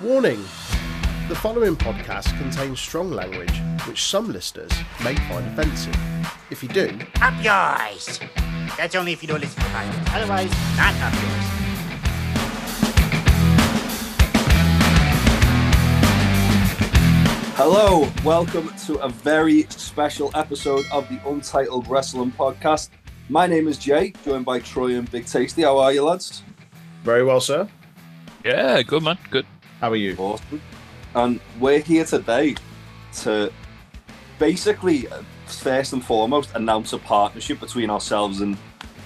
Warning The following podcast contains strong language which some listeners may find offensive. If you do, Up yours! That's only if you don't listen to violence. Otherwise, not up yours. Hello, welcome to a very special episode of the Untitled Wrestling Podcast. My name is Jay, joined by Troy and Big Tasty. How are you, lads? very well, sir. Yeah, good man, good. How are you? Awesome. And we're here today to basically, uh, first and foremost, announce a partnership between ourselves and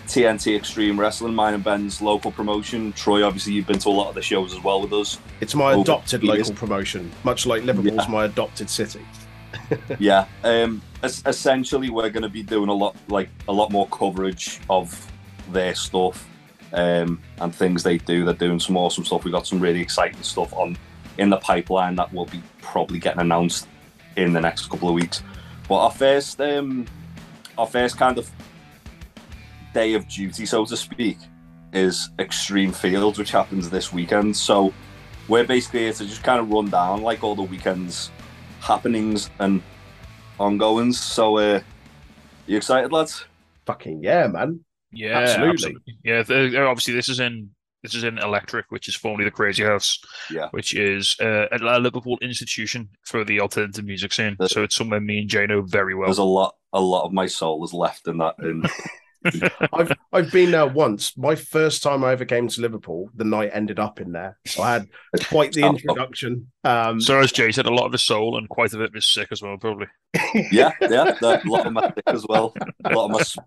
TNT Extreme Wrestling, mine and Ben's local promotion. Troy, obviously, you've been to a lot of the shows as well with us. It's my Over adopted the years. local promotion, much like Liverpool's Yeah. my adopted city. yeah um es- essentially we're going to be doing a lot like a lot more coverage of their stuff um and things they do they're doing some awesome stuff We've got some really exciting stuff on in the pipeline that will be probably getting announced in the next couple of weeks but our first um our first kind of day of duty so to speak is extreme fields which happens this weekend so we're basically here to just kind of run down like all the weekends happenings and ongoings. So, uh, you excited, lads? Fucking yeah, man. Yeah, Absolutely. Yeah, th- obviously this is in this is in Electric, which is formerly the Crazy House, Yeah. which is uh, a a Liverpool institution for the alternative music scene. The- So it's somewhere me and Jay know very well. There's a lot, a lot of my soul is left in that. In, I've I've been there once. My first time I ever came to Liverpool, the night ended up in there. So I had quite the Oh. introduction. Um, So as Jay said, a lot of his soul and quite a bit of his sick as well, probably. yeah, yeah, a lot of my dick as well. A lot of my s-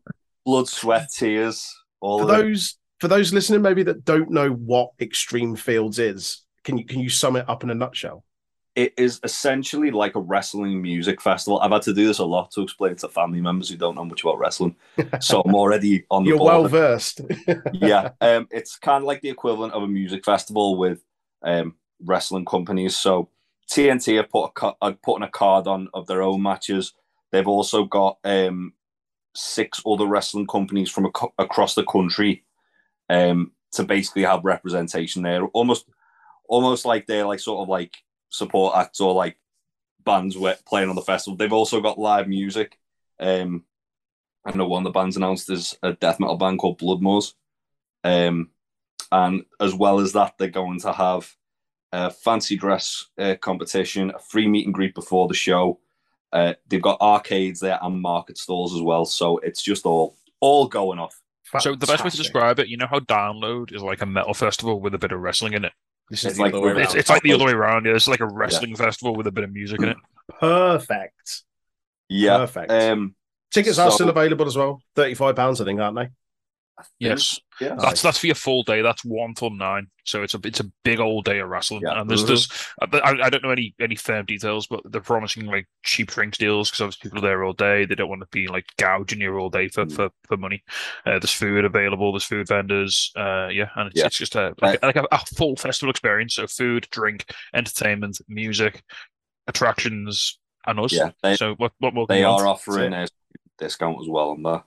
blood, sweat, tears. All for it. those for those listening, maybe that don't know what Extreme Fields is, can you can you sum it up in a nutshell? It is essentially like a wrestling music festival. I've had to do this a lot to explain to family members who don't know much about wrestling. So I'm already on the You're well versed. yeah, um, it's kind of like the equivalent of a music festival with um, wrestling companies. So TNT have put a are putting a card on of their own matches. They've also got um, six other wrestling companies from ac- across the country um, to basically have representation there. Almost, almost like they're like sort of like support acts or like bands playing on the festival. They've also got live music. Um, I know one of the bands announced is a death metal band called Bloodmoors. Um, and as well as that, they're going to have a fancy dress uh, competition, a free meet and greet before the show. Uh, they've got arcades there and market stalls as well. So it's just all all going off. So the best way to describe it, you know how Download is like a metal festival with a bit of wrestling in it. This is It's the like other way the- It's, it's like the other way around. Yeah, it's like a wrestling festival with a bit of music in it. perfect. Yeah. Perfect. Um, Tickets are still available as well. Thirty-five pounds, I think, aren't they? I think- Yes. Yeah. That's that's for your full day. That's one till nine. So it's a it's a big old day of wrestling. Yeah. And there's Mhm. there's I, I don't know any any firm details, but they're promising like cheap drinks deals because obviously people are there all day. They don't want to be like gouging you all day for Mm. for, for money. Uh, there's food available. There's food vendors. Uh, yeah, and it's, Yeah. it's just a like, like a, a full festival experience. So food, drink, entertainment, music, attractions, and us. Yeah. They, so what what more? they are offering a discount as well on that.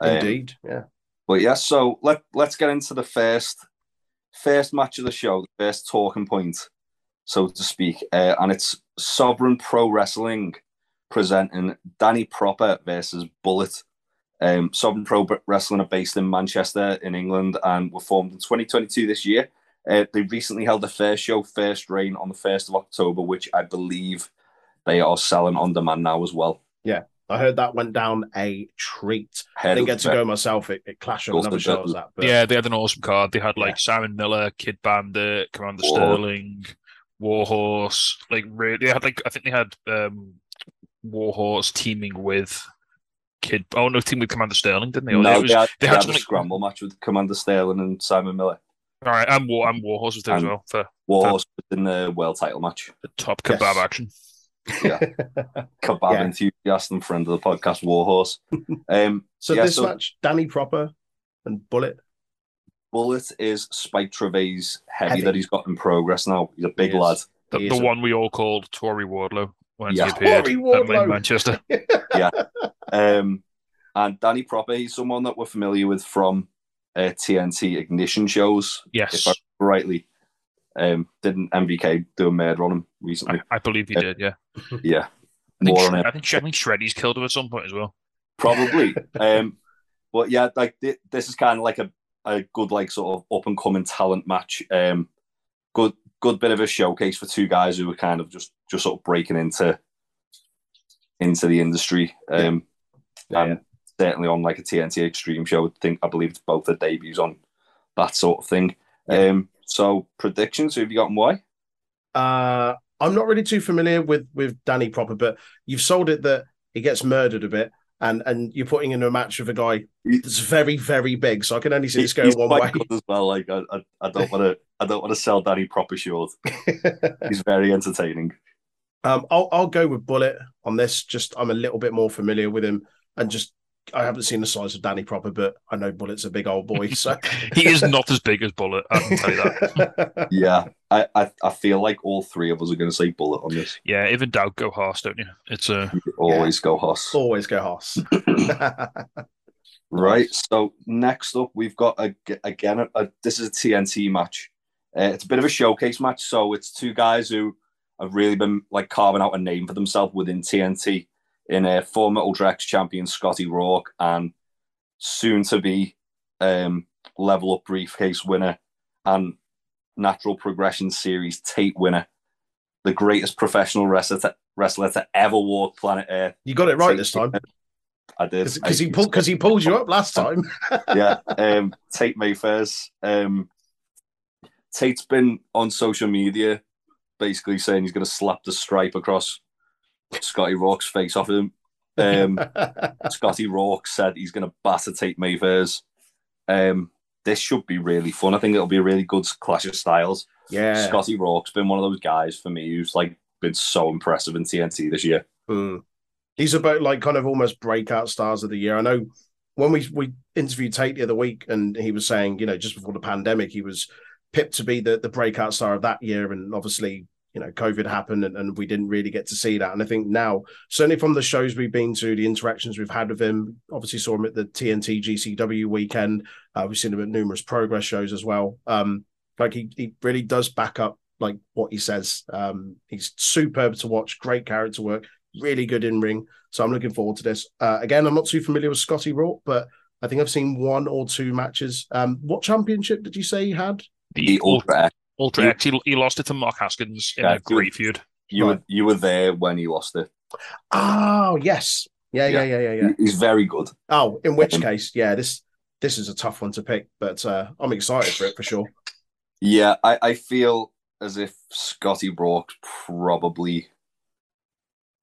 Um, Indeed. Yeah. But yeah, so let let's get into the first first match of the show, the first talking point, so to speak, uh, and it's Sovereign Pro Wrestling presenting Danny Proper versus Bullet. Um, Sovereign Pro Wrestling are based in Manchester, in England, and were formed in 2022 this year. Uh, they recently held the first show, First Rain, on the 1st of October, which I believe they are selling on demand now as well. I heard that went down a treat. I didn't get to go myself. It, it clashed with Course another they show. I did. was at, but Yeah, they had an awesome card. They had like Yeah. Simon Miller, Kid Bandit, Commander Whoa. Sterling, Warhorse. Like really, they had like I think they had um Warhorse teaming with Kid. Oh no, team with Commander Sterling, didn't they? Or No, it was, they had, they they had had a something- scramble match with Commander Sterling and Simon Miller. all right, and War and Warhorse was there as And- well for Warhorse was in the world title match. the top Yes. kebab action. Kebab Yeah. enthusiast and friend of the podcast, Warhorse. Um, so Yeah, this so- match, Danny Proper and Bullet. Bullet is Spike Trivet's heavy, Heavy. that he's got in progress now. He's a big He lad. The, the one we all called Tory Wardlow when Yeah. he appeared Tory at Wardlow. Manchester. Yeah. Um, and Danny Proper, he's someone that we're familiar with from uh, TNT Ignition shows, Yes. if I remember rightly. Um, didn't MVK do a murder on him recently? I, I believe he Yeah. did. Yeah, Yeah, I think, more on I think Shre- I think Shreddy's killed him at some point as well. probably. um, but yeah, like thi- this is kind of like a, a good like sort of up and coming talent match. Um, good good bit of a showcase for two guys who were kind of just just sort of breaking into into the industry. Um, Yeah, and certainly on like a TNT Extreme show. I think I believe it's both their debuts on that sort of thing. Um, so predictions, who have you got and why? Uh, I'm not really too familiar with with Danny proper, but you've sold it that he gets murdered a bit, and and you're putting in a match with a guy that's very very big. So I can only see this going one way. as well. Like I, I, I don't want to, I don't want to sell Danny proper short. He's very entertaining. um, I'll I'll go with Bullet on this. Just I'm a little bit more familiar with him, and just I haven't seen the size of Danny proper, but I know Bullet's a big old boy. So He is not as big as Bullet. I can tell you that. Yeah, I, I, I feel like all three of us are going to say bullet on this. Yeah, even doubt go Hoss, don't you? It's uh, You always go Hoss. Always go Hoss. Right. So next up, we've got a, again. A, a- this is a TNT match. Uh, it's a bit of a showcase match. So it's two guys who have really been like carving out a name for themselves within TNT. In a former Ultra X champion Scotty Rourke and soon to be um, level up briefcase winner and natural progression series Tate winner, the greatest professional wrestler to, wrestler to ever walk planet Earth. you got it right this time I did because he pulled because he pulled you up last time. yeah. Um, Tate Mayfairs. Um, Tate's been on social media basically saying he's going to slap the stripe across Scotty Rourke's face off of him. Um, Scotty Rourke said he's going to batter Tate Mayfairs. Um, this should be really fun. I think it'll be a really good clash of styles. yeah. Scotty Rourke's been one of those guys for me who's like been so impressive in TNT this year. Mm. He's about like kind of almost breakout stars of the year. I know when we we interviewed Tate the other week, and he was saying, you know, just before the pandemic, he was pipped to be the the breakout star of that year, and obviously, you know, COVID happened, and, and we didn't really get to see that. And I think now, certainly from the shows we've been to, the interactions we've had with him, obviously saw him at the TNT GCW weekend. Uh, we've seen him at numerous Progress shows as well. Um, like he he really does back up like what he says. Um, he's superb to watch, great character work really good in ring. So I'm looking forward to this. Uh, again, I'm not too familiar with Scotty Rourke, but I think I've seen one or two matches. Um, what championship did you say he had? The Ultra. Ultra Mm. X. He, he lost it to Mark Haskins in Yeah, a great feud. You Right. were you were there when he lost it. Oh, yes. Yeah, yeah, Yeah. yeah, yeah, yeah. He's very good. Oh, in which Um, case, yeah, this this is a tough one to pick, but uh, I'm excited for it for sure. Yeah, I, I feel as if Scotty Rourke probably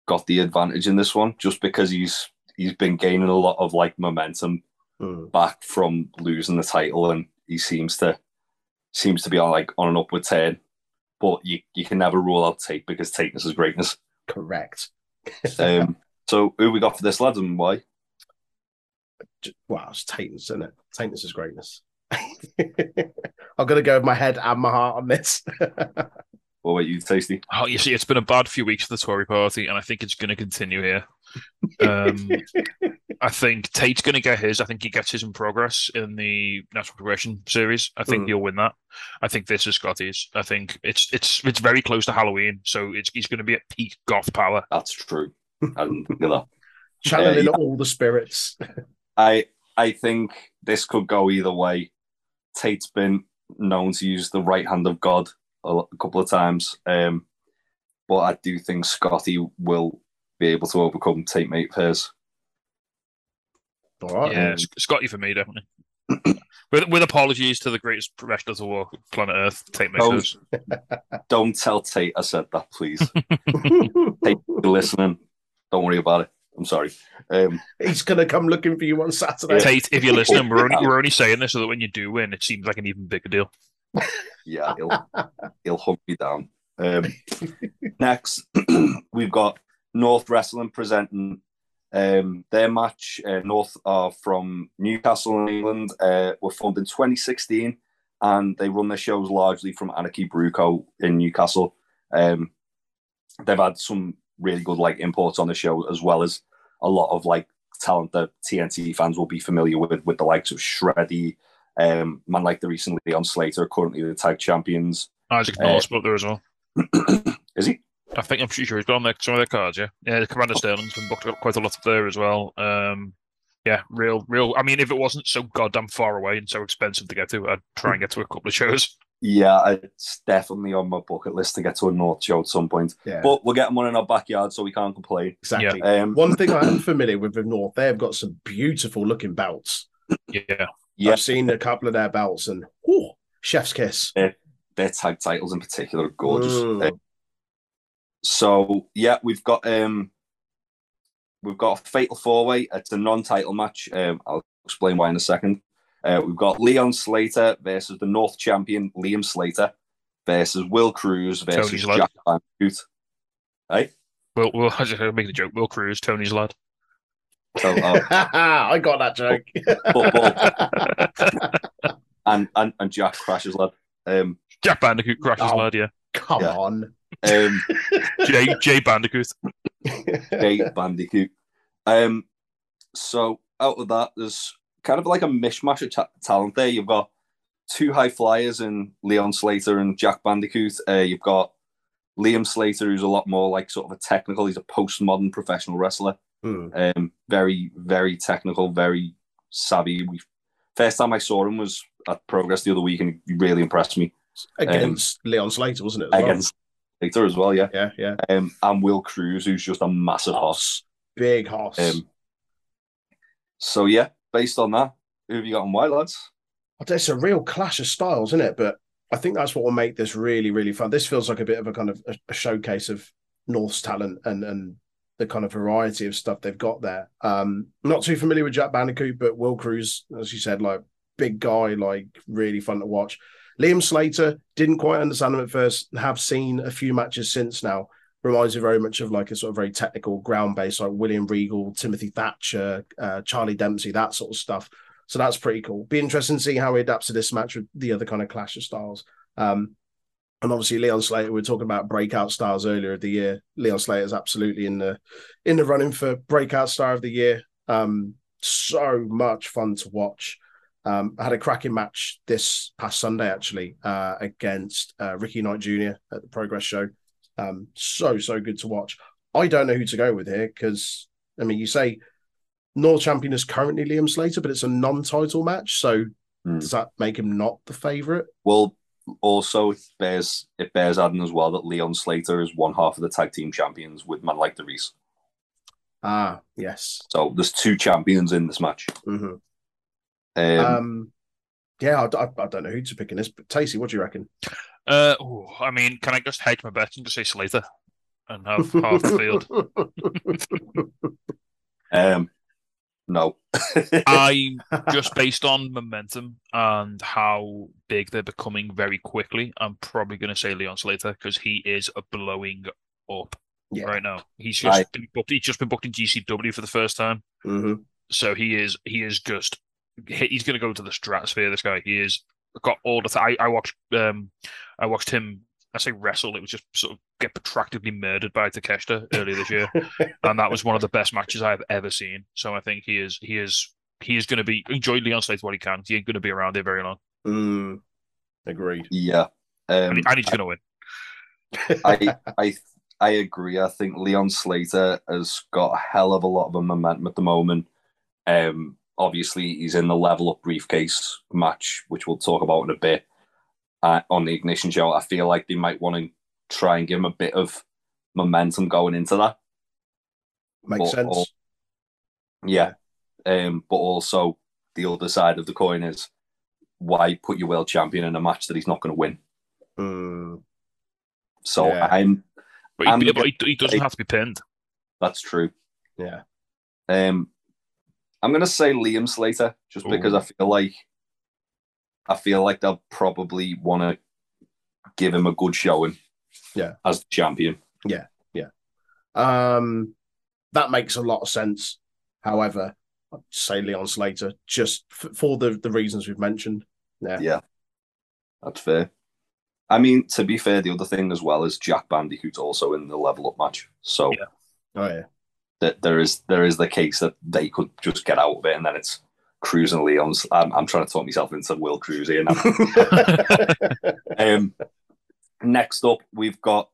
got the advantage in this one just because he's he's been gaining a lot of like momentum Mm. back from losing the title and he seems to seems to be on like on an upward turn. But you, you can never rule out Tate because Tateness is greatness. Correct. Um, so who we got for this lads and why? Well, it's Taten's, isn't it? Taten's is greatness. I'm gonna go with my head and my heart on this. What about you, Tasty? Oh, you see, it's been a bad few weeks for the Tory party, and I think it's going to continue here. Um, I think Tate's going to get his. I think he gets his in progress in the National Progression Series. I think Mm. he'll win that. I think this is Scotty's. I think it's it's it's very close to Halloween, so it's he's going to be at peak goth power. That's true. And look at. Channeling yeah. all the spirits. I I think this could go either way. Tate's been known to use the right hand of God a, a couple of times, um, but I do think Scotty will be able to overcome Tate Mayfairs. All right. yeah, S- Scotty for me definitely. with with apologies to the greatest professional to walk planet Earth, Tate Mayfairs. Don't tell Tate I said that, please. Tate, you're listening. Don't worry about it. I'm sorry. Um, He's gonna come looking for you on Saturday. Tate, if you're listening, we're only we're only saying this so that when you do win, it seems like an even bigger deal. yeah, he'll he'll hunt me down. Um, next, we've got North Wrestling presenting um, their match. Uh, North are from Newcastle in England. Uh, were formed in 2016, and they run their shows largely from Anarchy Brew Co in Newcastle. Um, they've had some really good like imports on the show, as well as a lot of like talent that TNT fans will be familiar with, with the likes of Shreddy, um, man like the recently on Slater, currently the tag champions. Isaac Uh, Norris booked there as well. Is he? I think I'm pretty sure he's got on there, some of their cards. Yeah, yeah. Commander Sterling's been booked up quite a lot up there as well. Um, yeah, real, real. I mean, if it wasn't so goddamn far away and so expensive to get to, I'd try and get to a couple of shows. Yeah, it's definitely on my bucket list to get to a North show at some point. Yeah, But we're getting one in our backyard, so we can't complain. exactly. Um, One thing I am familiar with with North, they have got some beautiful looking belts. Yeah, yeah, I've seen a couple of their belts, and whew, chef's kiss. their tag titles in particular are gorgeous. Mm. So yeah, we've got um, we've got a fatal four way. It's a non-title match. Um, I'll explain why in a second. Uh, we've got Leon Slater versus the North champion Liam Slater versus Will Kroos versus Tony's lad. Jack Bandicoot. Right? Will Will I just make the joke. Will Kroos, Tony's lad. So, uh, I got that joke. football and, and and Jack crashes lad. Um, Jack Bandicoot, Crash's Oh. lad. Yeah, Come Yeah. on. um, Jay Jay Bandicoot. Jay Bandicoot. Um, so out of that, there's kind of like a mishmash of ta- talent there. You've got two high flyers in Leon Slater and Jack Bandicoot. Uh, you've got Liam Slater, who's a lot more like sort of a technical. He's a postmodern professional wrestler. Hmm. Um, very, very technical, very savvy. We first time I saw him was at Progress the other week, and he really impressed me Against Leon Slater, wasn't it? as well? against Slater as well. Yeah, Yeah, yeah. um, and Will Kroos, who's just a massive hoss. Hoss. Big Hoss. Um, so yeah, based on that, who have you got on white lads? it's a real clash of styles, isn't it? But I think that's what will make this really, really fun. This feels like a bit of a kind of a, a showcase of North's talent and and the kind of variety of stuff they've got there. Um, not too familiar with Jack Bandicoot, but Will Cruz, as you said, like big guy, like really fun to watch. Liam Slater didn't quite understand him at first. Have seen a few matches since now. Reminds me very much of like a sort of very technical ground base, like William Regal, Timothy Thatcher, uh, Charlie Dempsey, that sort of stuff. So that's pretty cool. Be interesting to see how he adapts to this match with the other kind of clash of styles. Um, and obviously Leon Slater, we were talking about breakout stars earlier of the year. Leon Slater is absolutely in the in the running for breakout star of the year. Um, so much fun to watch. Um, I had a cracking match this past Sunday actually uh, against uh, Ricky Knight Jr. at the Progress Show. Um, so so good to watch. I don't know who to go with here because I mean you say North champion is currently Liam Slater, but it's a non-title match. So Hmm. does that make him not the favorite? Well, also it bears it bears adding as well that Leon Slater is one half of the tag team champions with man like DeReiss. Ah, yes. So there's two champions in this match. Mhm. Um, Um, yeah, I, I, I don't know who to pick in this, but Tasty, what do you reckon? Uh, ooh, I mean, can I just hedge my bet and just say Slater and have half the field? um, no. I just based on momentum and how big they're becoming very quickly, I'm probably going to say Leon Slater because he is blowing up yeah. right now. He's just Right. been booked. He's just been booked in GCW for the first time, hmm so he is he is just he- he's going to go to the stratosphere. This guy, he is got all the. Th- I I watched um I watched him. I say wrestle. It was just sort of get protractedly murdered by Takeshita earlier this year, and that was one of the best matches I've ever seen. So I think he is he is he is going to be enjoy Leon Slater what he can. He ain't going to be around there very long, Mm, agreed. yeah. Um, and, he- and he's going to win. I I I agree. I think Leon Slater has got a hell of a lot of a momentum at the moment. Um, obviously, he's in the level up briefcase match, which we'll talk about in a bit uh, on the Ignition show. I feel like they might want to try and give him a bit of momentum going into that. Makes But- sense. or- Yeah. Um, but also the other side of the coin is why put your world champion in a match that he's not going to win. Mm, So Yeah. I'm But, he, I'm but he, he doesn't have to be pinned. that's true. yeah. Um, I'm gonna say Liam Slater just because I feel like I feel like they'll probably want to give him a good showing. Yeah. as the champion. Yeah, yeah. Um, that makes a lot of sense. However, I'd say Leon Slater just f- for the, the reasons we've mentioned. Yeah. Yeah, that's fair. I mean, to be fair, the other thing as well is Jack Bandicoot also in the level up match. So Yeah. Oh yeah. That there is there is the case that they could just get out of it, and then it's Kroos and Leon's. I'm, I'm trying to talk myself into Will Kroos here now. um, Next up, we've got.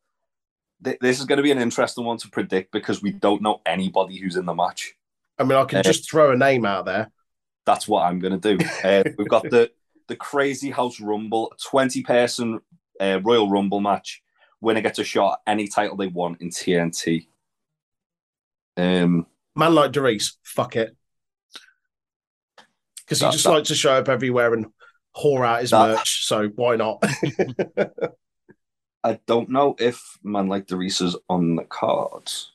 th- This is going to be an interesting one to predict because we don't know anybody who's in the match. I mean, I can Uh, just throw a name out there. That's what I'm going to do. Uh, we've got the the Crazy House Rumble, 20 person uh, Royal Rumble match. Winner gets a shot at any title they want in TNT. Um, Man like Doris, fuck it. Because he That- just that- likes to show up everywhere and whore out his That- merch. So why not? I don't know if Man Like DeReiss is on the cards.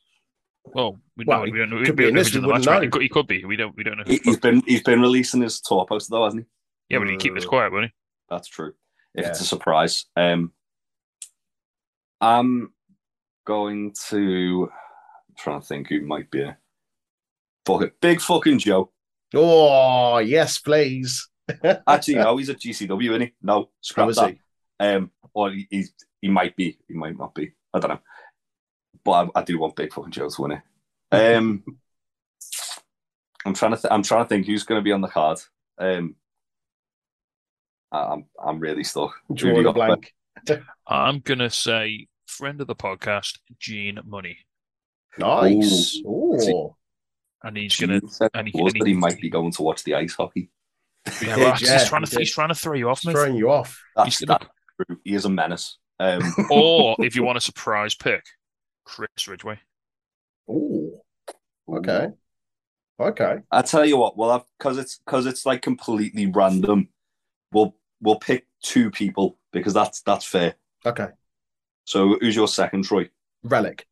Well, we, Well, no, he we don't know. could we be don't in know this, who's in we the wouldn't match, mate. know. He could, he could be. We don't. We don't know. He, he's been he's been releasing his tour poster though, hasn't he? yeah, but he keep this Uh, quiet, won't he? That's true. If Yeah. it's a surprise. Um I'm going to I'm trying to think who might be a fuck it. Big fucking Joe. oh, yes, please. Actually, no, he's a GCW, isn't he? No, How scrap is that. he? Um, or he, he's he might be, he might not be. I don't know. But I, I do want Big fucking Joe to win it. Um, I'm trying to th- I'm trying to think who's going to be on the card. Um, I- I'm I'm really stuck. Who Drawing a blank. I'm gonna say friend of the podcast, Gene Munny, Nice. Ooh. Ooh. and he's gonna. And he- and he- that he might be going to watch the ice hockey. Yeah, well, Yeah, he's trying he to. He's trying to throw you off, It's mate. throwing you off. That's He's gonna- that's. He is a menace. Um, or if you want a surprise pick, Chris Ridgway. Ooh. Okay. Okay. I tell you what, well, because it's because it's like completely random. We'll we'll pick two people because that's that's fair. Okay. So who's your second, Troy? Relic.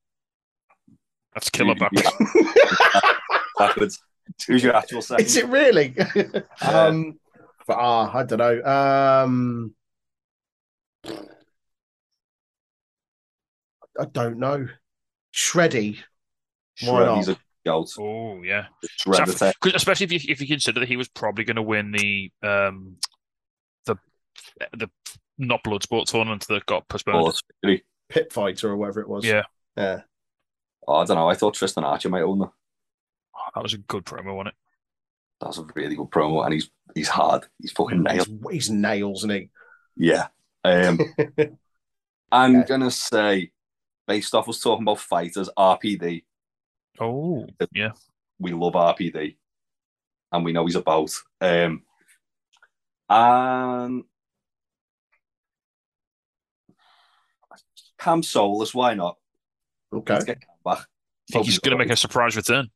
That's killer back. Yeah, backwards. Who's your actual second? Is it really? um, but, ah, I don't know. Um, I don't know. Shreddy. why not? A goat. Oh yeah, Shredder especially if you if you consider that he was probably going to win the um the the not Bloodsport tournament that got postponed. It's really- Pit fighter or whatever it was. Yeah, Yeah. Oh, I don't know. I thought Tristan Archer might own that. Oh, that was a good promo wasn't it. That was a really good promo, and he's he's hard. He's fucking nailed. He's, he's nails, isn't he? Yeah. Um, I'm Okay. gonna say, based off us talking about fighters, RPD. Oh yeah, We love RPD, and we know he's about. Um, and Cam Solus, why not? Okay. Let's get Cam back. I think he's going to make a surprise return.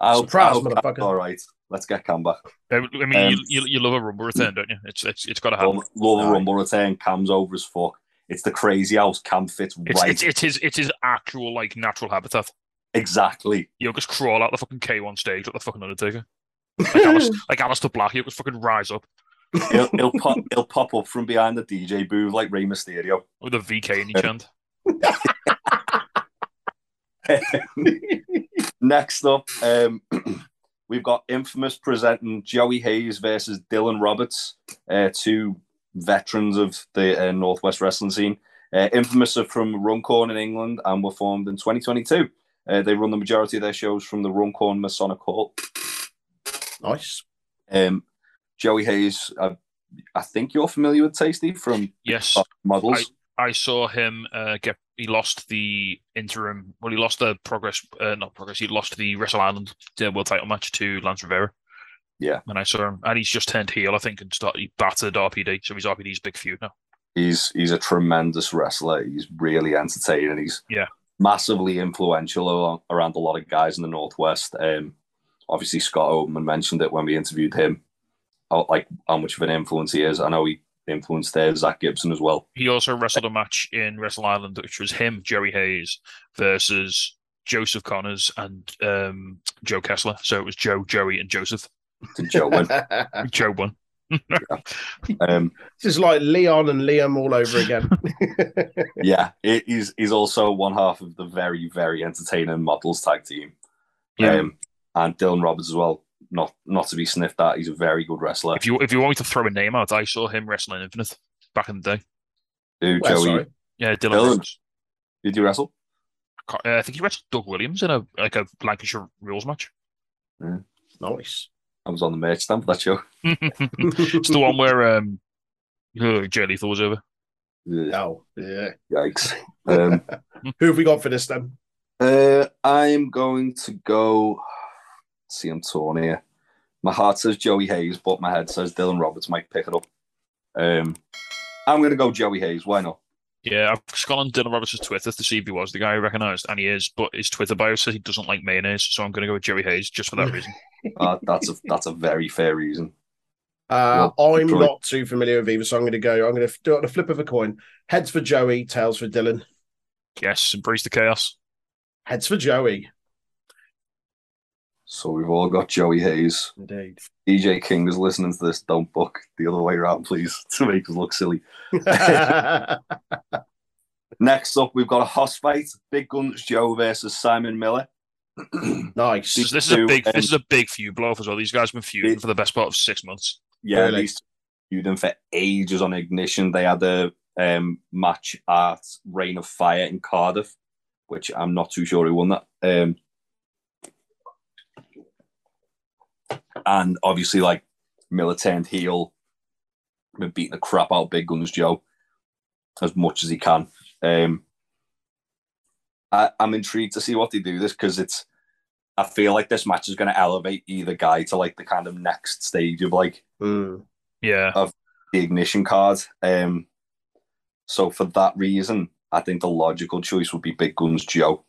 I hope- Surprise, I hope Cam's motherfucker. All right, let's get Cam back. I I mean, Um, you, you you love a rumble return, don't you? It's it's it's got to happen. Love, love a Aye. Rumble return. Cam's over as fuck. It's the crazy house. Cam fits It's, right. it's it's his it's his actual like natural habitat. exactly. You'll just crawl out the fucking K1 stage like the fucking Undertaker, like Alice, like Aleister Black. He'll just fucking rise up He'll, he'll pop. He'll pop up from behind the DJ booth like Rey Mysterio. with a VK in each hand. Next up, um, we've got Infamous presenting Joey Hayes versus Dylan Roberts, uh, two veterans of the uh, Northwest wrestling scene. Uh, Infamous are from Runcorn in England and were formed in 2022. Uh, they run the majority of their shows from the Runcorn Masonic Hall. nice. Um, Joey Hayes, I, I think you're familiar with Tasty from Yes, Models. I saw him uh, get. He lost the interim. Well, he lost the progress. Uh, not progress. He lost the Wrestle Island uh, World Title match to Lance Rivera. Yeah. and I saw him, and he's just turned heel, I think, and started. He battered RPD, so he's RPD's big feud now. He's he's a tremendous wrestler. He's really entertaining. He's Yeah. massively influential along, around a lot of guys in the northwest. Um, obviously Scott Oatman mentioned it when we interviewed him, how, like how much of an influence he is. I know he influenced uh, Zack Gibson as well. He also wrestled a match in Wrestle Island, which was him, Joey Hayes, versus Joseph Connors and um, Joe Kessler. So it was Joe, Joey, and Joseph. To Joe win. Joe won. Um, This is like Leon and Liam all over again. yeah, he- he's he's also one half of the very very entertaining models tag team. Yeah. Um, and Dylan Roberts as well. Not not to be sniffed at. He's a very good wrestler. If you if you want me to throw a name out, I saw him wrestling Infinite back in the day. Who, Where, Joey, sorry? Yeah, Dylan. Dylan. Did you wrestle? Uh, I think he wrestled Doug Williams in a like a Lancashire rules match. Nice. I was on the merch stand for that show. it's the one where um, uh, Jay Lethal was over. Ugh, Oh, yeah. Yikes. Um, Who have we got for this then? uh, I'm going to go. See, I'm torn here. My heart says Joey Hayes, but my head says Dylan Roberts might pick it up. Um, I'm going to go Joey Hayes. Why not? Yeah, I've just gone on Dylan Roberts' Twitter to see if he was the guy I recognised, and he is. But his Twitter bio says he doesn't like mayonnaise, so I'm going to go with Joey Hayes just for that reason. Uh, that's a that's a very fair reason. Uh, Well, I'm Troy. not too familiar with either, so I'm going to go. I'm going to do it on a flip of a coin. Heads for Joey, tails for Dylan. Yes, embrace the chaos. Heads for Joey. So we've all got Joey Hayes. Indeed. DJ King is listening to this. Don't book the other way around, please, to make us look silly. Next up, we've got a hoss fight: Big Guns Joe versus Simon Miller. nice. This, this is a big. um, This is a big feud blow off as well. These guys have been feuding Big- for the best part of six months. Yeah, Really? these feuding for ages on Ignition. They had a um, match at Reign of Fire in Cardiff, which I'm not too sure who won that. Um, and obviously, like Miller turned heel, been beating the crap out of Big Guns Joe as much as he can. Um, I, I'm intrigued to see what they do this because it's. I feel like this match is going to elevate either guy to like the kind of next stage of like Mm. Yeah, of the ignition card. Um, so for that reason, I think the logical choice would be Big Guns Joe.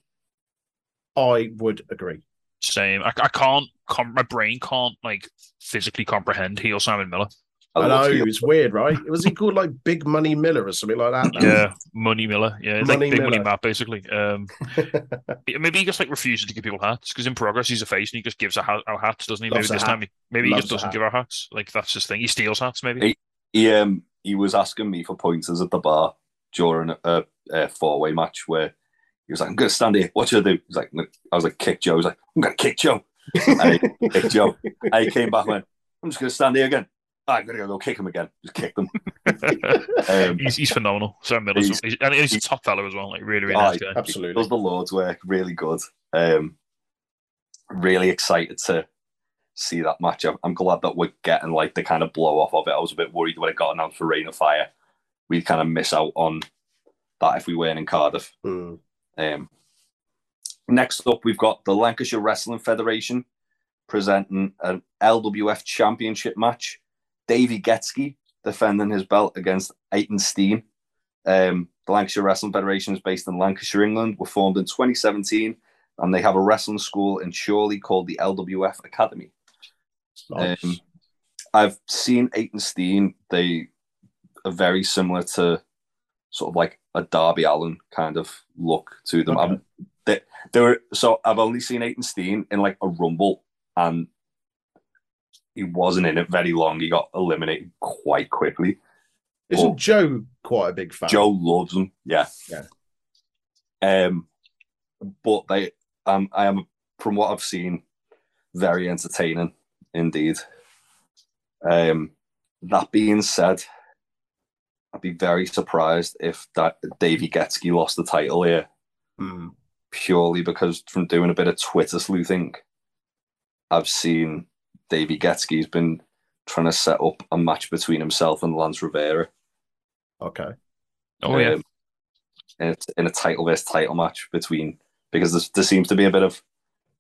I would agree. Same. I, I can't. Com- my brain can't like physically comprehend heel Simon Miller. I I, know heel. it's weird, right? Was he called like Big Money Miller or something like that? now? Yeah, Money Miller. Yeah, it's like Money big money Matt basically. Um, maybe he just like refuses to give people hats because in progress he's a face and he just gives out, out hats, doesn't he? Maybe Loves a this hat. time, he, maybe he just doesn't hat. give out hats. Like that's his thing. He steals hats, maybe. He- He um he was asking me for pointers at the bar during a, a four way match where he was like, "I'm gonna stand here. What should I do?" He's like, "I was like, kick Joe." He was like, "I'm gonna kick Joe." And I kicked Joe. And he came back and went, "I'm just gonna stand here again." I'm gonna go kick him again. Just kicked him. Um, he's, he's phenomenal. Simon Miller's he's- he's, and he's a top fellow as well. Like really, really Oh, nice guy. Absolutely. does the Lord's work really good. Um, really excited to see that match. I'm, I'm glad that we're getting like the kind of blow off of it. I was a bit worried when it got announced for Rain of Fire. We'd kind of miss out on that if we weren't in Cardiff. Mm. Um, next up, we've got the Lancashire Wrestling Federation presenting an LWF Championship match. Davey Getsky defending his belt against Aiton Steen. Um, the Lancashire Wrestling Federation is based in Lancashire, England. Were formed in 2017, and they have a wrestling school in Shirley called the LWF Academy. Nice. Um, I've seen Aiton Steen. They are very similar to sort of like a Darby Allin kind of look to them. Okay. I'm, they, they were so I've only seen Aiton Steen in like a rumble, and he wasn't in it very long. He got eliminated quite quickly. Isn't oh. Joe quite a big fan? Joe loves him. Yeah. Yeah. Um, but they, um, I am from what I've seen, very entertaining indeed. Um, that being said, I'd be very surprised if that Davey Getsky lost the title here Mm. purely because from doing a bit of Twitter sleuthing, I've seen Davey Getsky's been trying to set up a match between himself and Lance Rivera. Okay. Oh yeah, um, in a, in a title versus title match between because there's, there seems to be a bit of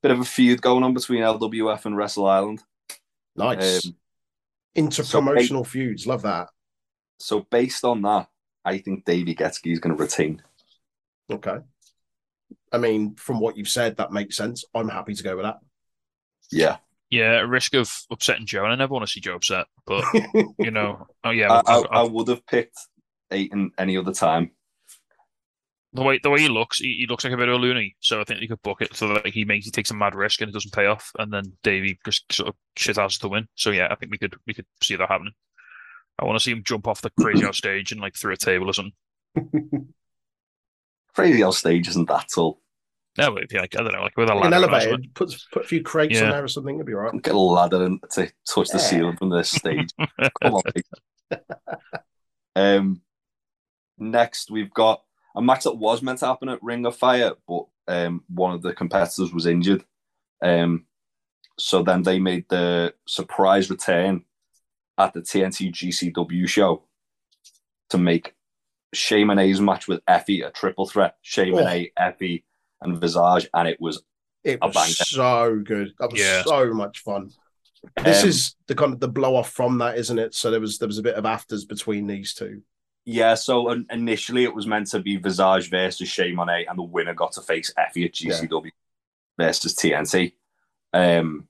bit of a feud going on between LWF and Wrestle Island. Nice. Um, Interpromotional feuds. Love that. So based on that, I think Davey Getsky is going to retain. Okay. I mean, from what you've said, that makes sense. I'm happy to go with that. Yeah, yeah. At risk of upsetting Joe, and I never want to see Joe upset, but you know, oh yeah, I, I, I've- I would have picked Aiton any other time. the way the way he looks, he, he looks like a bit of a loony. So I think he could book it so that like, he makes he takes a mad risk and it doesn't pay off, and then Davey just sort of shit ass to win. So yeah, I think we could we could see that happening. I want to see him jump off the crazy house stage and like through a table or something. Crazy L stage isn't that tall. No, but yeah, like, I don't know, like with a An ladder. or elevated. something. Put put a few crates Yeah. on there or something. It'd be all right. Get a ladder and to touch the Yeah. ceiling from this stage. Come on. mate. um, next, we've got a match that was meant to happen at Ring of Fire, but um, one of the competitors was injured. Um, so then they made the surprise return at the TNT GCW show to make Shea A's match with Effy, a triple threat. Shea Oh. Monae, Effy, and Visage, and it was It A was banger. so good. That was Yeah. so much fun. This um, is the kind of the blow off from that, isn't it? So there was there was a bit of afters between these two. Yeah, so in- initially it was meant to be Visage versus Shea A, and the winner got to face Effy at GCW versus TNT. Um,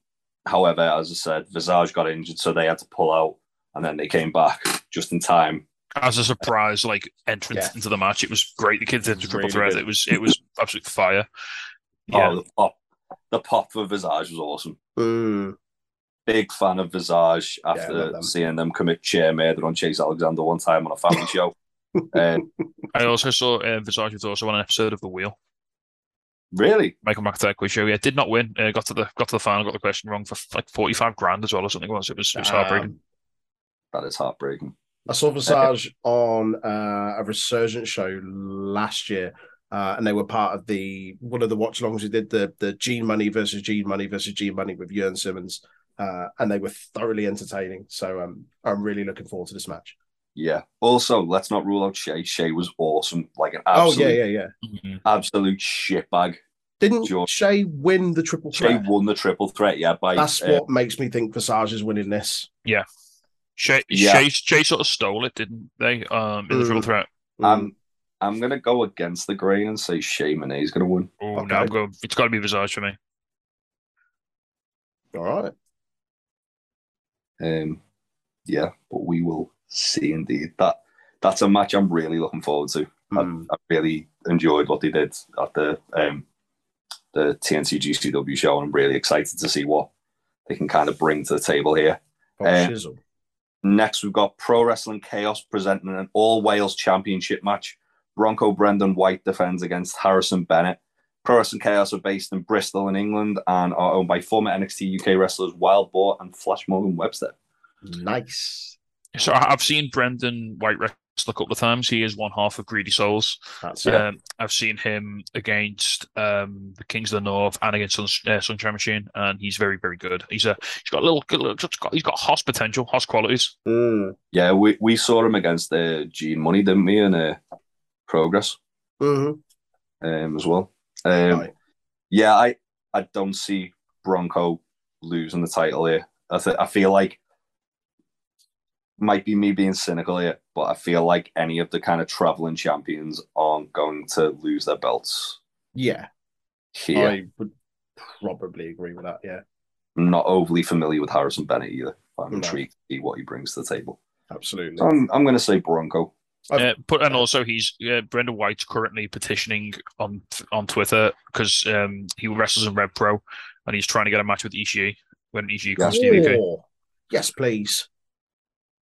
however, as I said, Visage got injured, so they had to pull out, and then they came back just in time. As a surprise, like entrance Yeah. into the match, it was great. The kids did It triple really threat. good. It was it was absolute fire. Yeah, Oh, the pop, the pop for Visage was awesome. Mm, Big fan of Visage love after them. seeing them commit chair murder on Chase Alexander one time on a family show. Um, I also saw uh, Visage was also on an episode of The Wheel. Really? Michael McIntyre quiz show. Yeah, did not win. Uh, got to the got to the final. Got the question wrong for like forty five grand as well or something. It was it was, it was heartbreaking. um, That is heartbreaking. I saw Visage on uh, a resurgent show last year, uh, and they were part of the one of the watch alongs we did the the Gene Munny versus Gene Munny versus Gene Munny with Jörn Simmons, uh, and they were thoroughly entertaining. So um, I'm really looking forward to this match. Yeah. Also, let's not rule out Shay. Shay was awesome, like an Oh absolute, yeah, yeah, yeah. Mhm. absolute shitbag. Didn't Sure. Shay win the triple threat? Shay won the triple threat, yeah. By That's uh, what makes me think Visage is winning this. Shay, Yeah. Shay, Shay sort of stole it, didn't they? Um, in the Mm. triple threat. Mm. I'm I'm gonna go against the grain and say Shay Monet is gonna win. Oh Okay. no, I'm going. It's got to be Visage for me. All right. Um, yeah, but we will see. Indeed, that that's a match I'm really looking forward to. I, Mm. I really enjoyed what they did at the um the TNT GCW show, and I'm really excited to see what they can kind of bring to the table here. Oh, shizzle. Next, we've got Pro Wrestling Chaos presenting an All Wales Championship match. Bronco Brendan White defends against Harrison Bennett. Pro Wrestling Chaos are based in Bristol in England and are owned by former NXT UK wrestlers Wild Boar and Flash Morgan Webster. Nice. So I- I've seen Brendan White wrestle a couple of times. He is one half of Greedy Souls. That's it. Um, I've seen him against um, the Kings of the North and against Sun, uh, Sunshine Machine, and he's very, very good. He's a he's got a little, good little he's got, he's got host potential, host qualities. Mm. Yeah, we, we saw him against uh, Gene Munny, didn't we, in uh, Progress Mhm. um, as well. Um, Yeah, I, I don't see Bronco losing the title here. I, th- I feel like might be me being cynical here, but I feel like any of the kind of traveling champions aren't going to lose their belts Yeah, here. I would probably agree with that. Yeah, I'm not overly familiar with Harrison Bennett either. I'm No. intrigued to see what he brings to the table. absolutely. So I'm, I'm going to say Bronco. I've- Uh, but and also he's uh, Brendan White's currently petitioning on on Twitter because um, he wrestles in Rev Pro and he's trying to get a match with Ishii when Ishii comes to the UK. Oh, yes, please.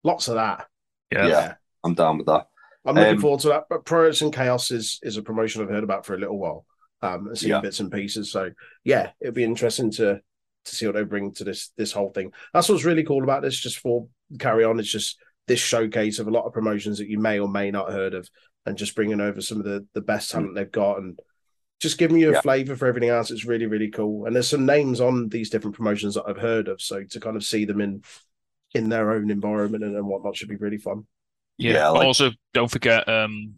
Lots of that. Yeah. Yeah. I'm down with that. I'm looking Um, forward to that. But Pro and Chaos is is a promotion I've heard about for a little while. Um, and seen Yeah. bits and pieces. So yeah, it'd be interesting to to see what they bring to this this whole thing. That's what's really cool about this. Just for carry on, it's just this showcase of a lot of promotions that you may or may not heard of, and just bringing over some of the the best talent they've got and just giving you a Yeah. flavor for everything else. It's really really cool. And there's some names on these different promotions that I've heard of. So to kind of see them in in their own environment and, and whatnot should be really fun. Yeah. Yeah, like- also, don't forget um,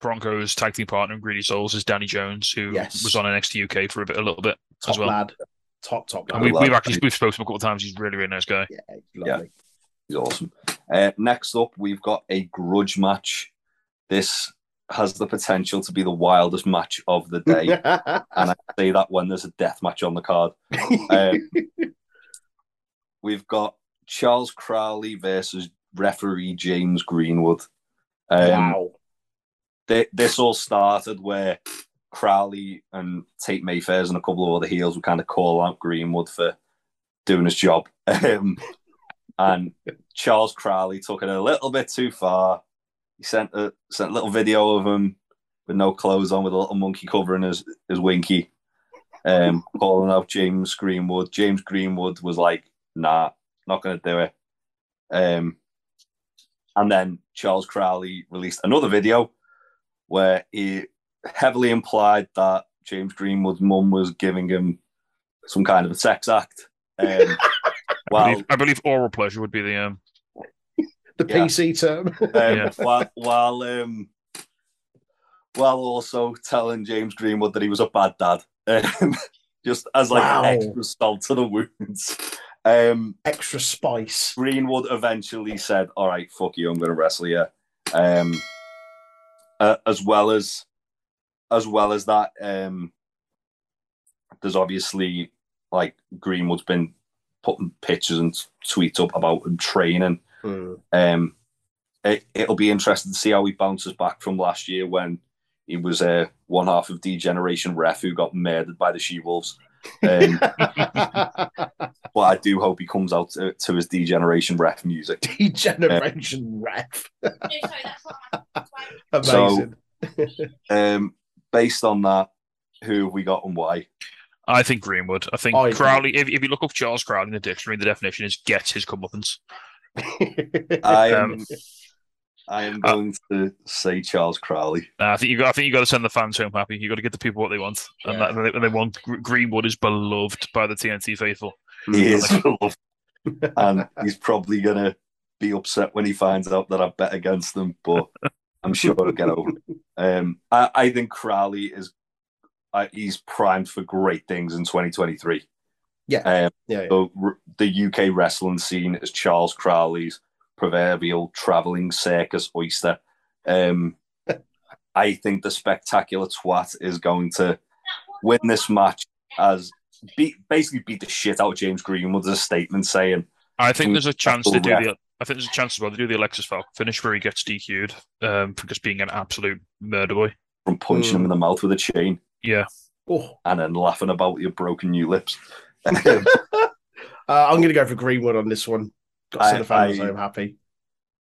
Broncos tag team partner in Greedy Souls is Danny Jones, who Yes. was on NXT UK for a bit, a little bit Top as well. lad, top top And lad. We, we've actually we've spoken to him a couple of times. He's really, really nice guy. Yeah, lovely. He's awesome. Uh, next up, we've got a grudge match. This has the potential to be the wildest match of the day. and I say that when there's a death match on the card. Um, we've got Charles Crowley versus referee James Greenwood. Um, wow. thi- this all started where Crowley and Tate Mayfairs and a couple of other heels would kind of call out Greenwood for doing his job. Um, and Charles Crowley took it a little bit too far. He sent a sent a little video of him with no clothes on, with a little monkey covering his his winky, um, calling out James Greenwood. James Greenwood was like, "Nah, not going to do it." Um, and then Charles Crowley released another video where he heavily implied that James Greenwood's mum was giving him some kind of a sex act. Um, I, well, believe, I believe oral pleasure would be the um. the Yeah. PC term. um, Yeah. while while um, while also telling James Greenwood that he was a bad dad, um, just as like Wow. extra salt to the wounds. Um, Extra spice. Greenwood eventually said, "All right, fuck you, I'm going to wrestle you." Um, uh, as well as, as well as that, um, there's obviously like Greenwood's been putting pictures and tweets up about him training. Hmm. Um, it, it'll be interesting to see how he bounces back from last year when he was uh, one half of D-Generation Ref who got murdered by the She Wolves. Um, but I do hope he comes out to, to his D-Generation Ref music. Degeneration ref. No, sorry, that's not Amazing. Um, based on that, who have we got and why? I think Greenwood. I think I agree. Crowley. If, if you look up Charles Crowley in the dictionary, the definition is gets his comeuppance. I Um, am, I am going to say Charles Crowley. Uh, I think you got. I think you got to send the fans home happy. You got to get the people what they want, and Yeah. that, they, they want. Greenwood is beloved by the TNT faithful. He is beloved. and he's probably going to be upset when he finds out that I bet against them, but I'm sure he'll get over it. Um, I, I think Crowley is uh, he's primed for great things in 2023. Yeah. Um, yeah, yeah. the, the UK wrestling scene is Charles Crowley's proverbial traveling circus oyster. Um, I think the spectacular twat is going to win this match as beat basically beat the shit out of James Greenwood as a statement saying I think Mm, there's a chance to do yeah. the. I think there's a chance as well to do the Alexis Falcon finish where he gets DQ'd um, for just being an absolute murder boy. from punching him in the mouth with a chain Yeah, Oh. and then laughing about your broken new lips. Uh, I'm going to go for Greenwood on this one. Got to I- the fans I- home happy.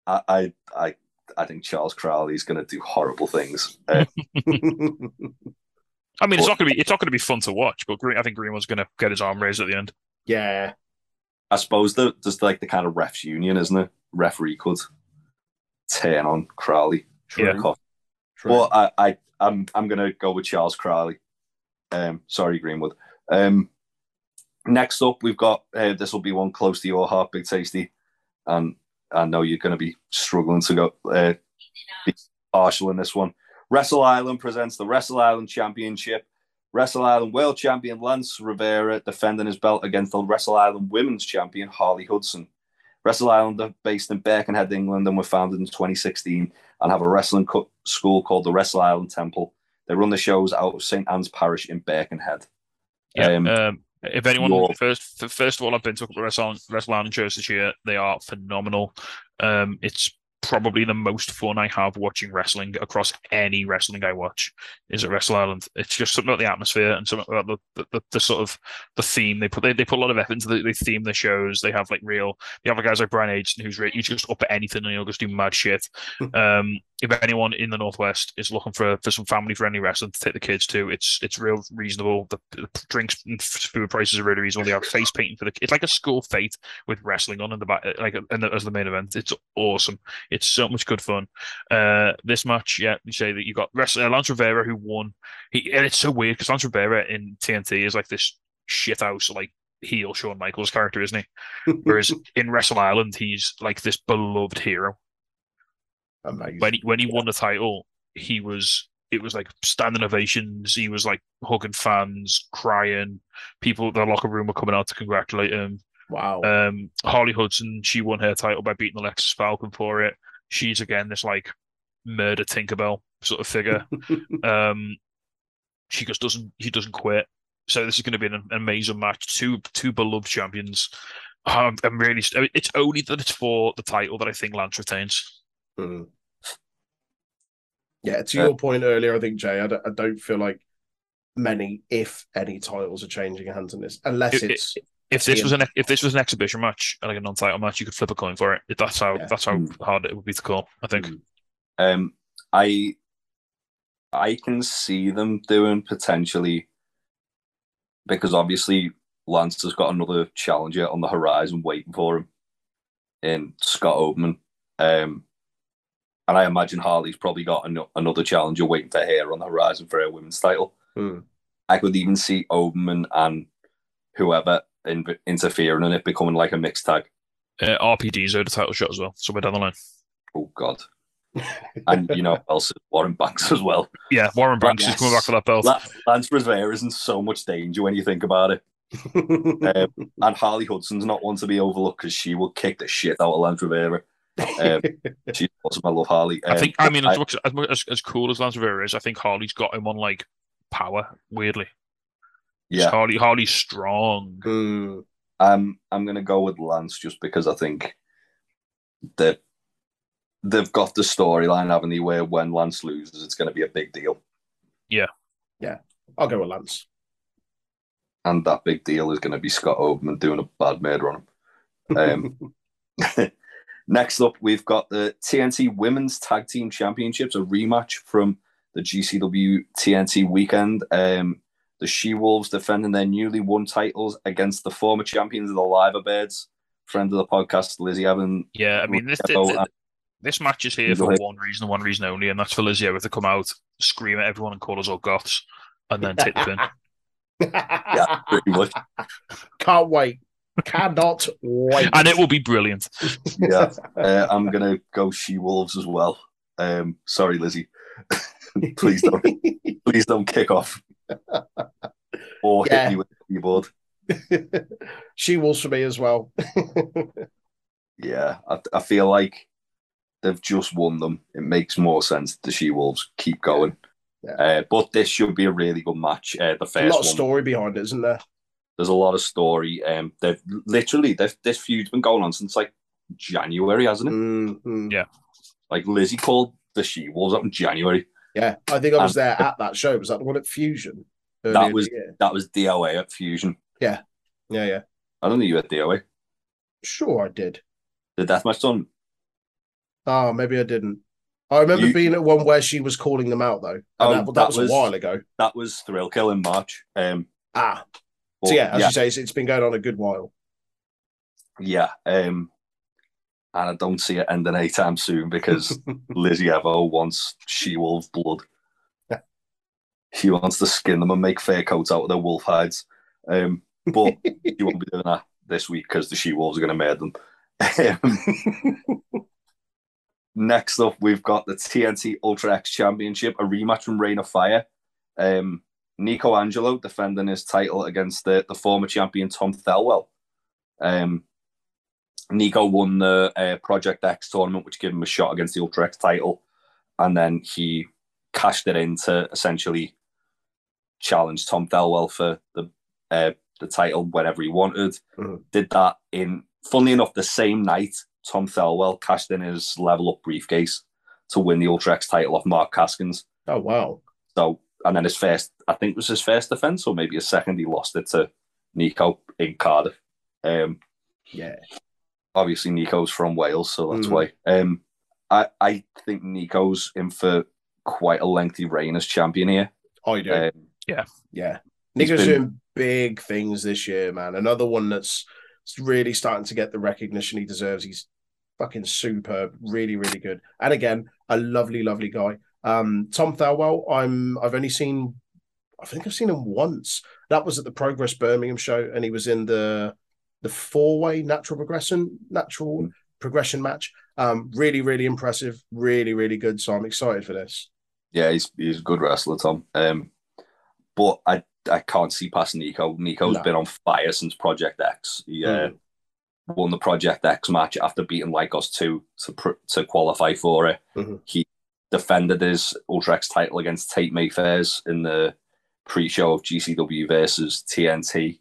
I, I, I, I think Charles Crowley's going to do horrible things. Uh, I mean it's not gonna be it's not gonna be fun to watch, but Green, I think Greenwood's gonna get his arm raised at the end. yeah. I suppose that there's like the kind of refs union, isn't it? Referee could turn on Crowley. Yeah. True. Well, I, I, I'm, I'm going to go with Charles Crowley. Um, sorry, Greenwood. Um, next up, we've got uh, this will be one close to your heart, Big Tasty, and I know you're going to be struggling to go uh, be partial in this one. Wrestle Island presents the Wrestle Island Championship. Wrestle Island World Champion Lance Rivera defending his belt against the Wrestle Island Women's Champion Harley Hudson. Wrestle Island are based in Birkenhead, England, and were founded in 2016 and have a wrestling co- school called the Wrestle Island Temple. They run the shows out of St Anne's Parish in Birkenhead. Yeah. Um, Um, if anyone first first of all, I've been to a couple of Wrestle Island shows this year. They are phenomenal. Um, it's probably the most fun I have watching wrestling across any wrestling I watch is at Wrestle Island. It's just something about the atmosphere and something about the the, the, the sort of the theme. They put they, they put a lot of effort into the they theme the shows. They have like real they have guys like Brian Aitchison who's re- he's just up at anything and he'll just do mad shit. um, if anyone in the northwest is looking for for some family friendly wrestling to take the kids to, it's it's real reasonable. The, the drinks and food prices are really reasonable. They have face painting for the it's like a school fete with wrestling on in the back, like and as the main event. It's awesome. It's so much good fun. Uh, this match, yeah, you say that you got wrestler Lance Rivera who won. He and it's so weird because Lance Rivera in TNT is like this shithouse like heel Shawn Michaels character, isn't he? Whereas in Wrestle Island, he's like this beloved hero Amazing. when he when he won the title, he was it was like standing ovations. He was like hugging fans, crying. People in the locker room were coming out to congratulate him. Wow. Um, Harley Hudson, she won her title by beating Alexis Falcon for it. She's again this like murder Tinkerbell sort of figure. um, she just doesn't she doesn't quit. So this is going to be an, an amazing match. Two two beloved champions. I'm, I'm really. It's only that it's for the title that I think Lance retains. Hmm. Yeah, to Uh, your point earlier, I think Jay, I don't, I don't feel like many, if any, titles are changing hands in this, unless It- it- it's If this was an if this was an exhibition match, like a non-title match, you could flip a coin for it. That's how Yeah. that's how Mm. hard it would be to call. I think. Mm. Um, I, I can see them doing potentially because obviously Lance has got another challenger on the horizon waiting for him in Scott Oberman. Um, and I imagine Harley's probably got an- another challenger waiting for her on the horizon for her women's title. Hmm. I could even see Oberman and whoever in, interfering in it becoming like a mixed tag. Uh, RPD's owed a title shot as well, somewhere down the line. Oh God. and you know, also Warren Banks as well. Yeah, Warren Banks Yes. is coming back for that belt. La- Lance Rivera is in so much danger when you think about it. Um, and Harley Hudson's not one to be overlooked because she will kick the shit out of Lance Rivera. Um, she's awesome. I love Harley. I Um, think. I mean, as I- as, much as as cool as Lance Rivera is, I think Harley's got him on like power. Weirdly, yeah, Harley Harley's strong. Mm, um, I'm gonna go with Lance just because I think that they've got the storyline, haven't they? Where when Lance loses, it's going to be a big deal, Yeah. Yeah. I'll go with Lance. and that big deal is going to be Scott Oberman doing a bad murder on him. Um, Next up, we've got the TNT Women's Tag Team Championships, a rematch from the GCW TNT weekend. Um, the She Wolves defending their newly won titles against the former champions of the Liver Birds. Friend of the podcast, Lizzie Evo. Yeah, I mean this this, this match is here for one reason, and one reason only, and that's for Lizzie Evo to come out, scream at everyone, and call us all goths, and then take the pin. yeah, pretty much. Can't wait. Cannot wait. and it will be brilliant. Yeah, uh, I'm gonna go She Wolves as well. Um, sorry, Lizzie. please don't, please don't kick off or Yeah. hit me with the keyboard. she wolves for me as well. Yeah, I, I feel like they've just won them. It makes more sense that the She Wolves keep going. Yeah. Uh, but this should be a really good match. Uh, the a first lot of one, story behind it, isn't there? there's a lot of story. Um, they've literally they've, this feud's been going on since like January, hasn't it? Mm, mm. Yeah. Like Lizzie called the She Wolves up in January. Yeah, I think I was And- there at that show. Was that the one at Fusion? That was- That was DOA at Fusion. yeah, yeah. Yeah. I don't think you were at DOA. Sure, I did. The deathmatch done. Oh, maybe I didn't. I remember You- being at one where she was calling them out though. And Oh, that, that that was, was- a while ago. That was Thrill Kill in March. Um, Ah, but so yeah, as yeah, you say, it's, it's been going on a good while. yeah. Um, and I don't see it ending anytime soon because Lizzie Evo wants she wolf blood. She wants to skin them and make fur coats out of their wolf hides. Um, but she won't be doing that this week because the she wolves are going to murder them. Um, next up, we've got the TNT Ultra X Championship, a rematch from Reign of Fire. Um, Nico Angelo defending his title against the, the former champion Tom Thelwell. Um, Nico won the uh, Project X tournament, which gave him a shot against the Ultra X title, and then he cashed it in to essentially challenge Tom Thelwell for the uh, the title whenever he wanted. Mhm. Did that in, funnily enough, the same night Tom Thelwell cashed in his level up briefcase to win the Ultra X title off Mark Caskins. Oh wow. So, and then his first, I think it was his first defense, or maybe his second, he lost it to Nico in Cardiff. Um, Yeah. Obviously Nico's from Wales, so that's Mm. why. Um, I I think Nico's in for quite a lengthy reign as champion here. I do. Um, yeah. he's Nico's been- doing big things this year, man. Another one that's really starting to get the recognition he deserves. He's fucking superb, really, really good. And again, a lovely, lovely guy. Um, Tom Thelwell, I'm I've only seen I think I've seen him once. That was at the Progress Birmingham show, and he was in the the four way natural progression natural Mm. progression match. Um, really, really impressive, really, really good. So I'm excited for this. yeah, he's he's a good wrestler, Tom. Um, but I I can't see past Nico. Nico's No. been on fire since Project X. He uh, Mm. won the Project X match after beating Lykos two to pr- to qualify for it. Mhm. He defended his Ultra X title against Tate Mayfairs in the pre-show of GCW versus TNT.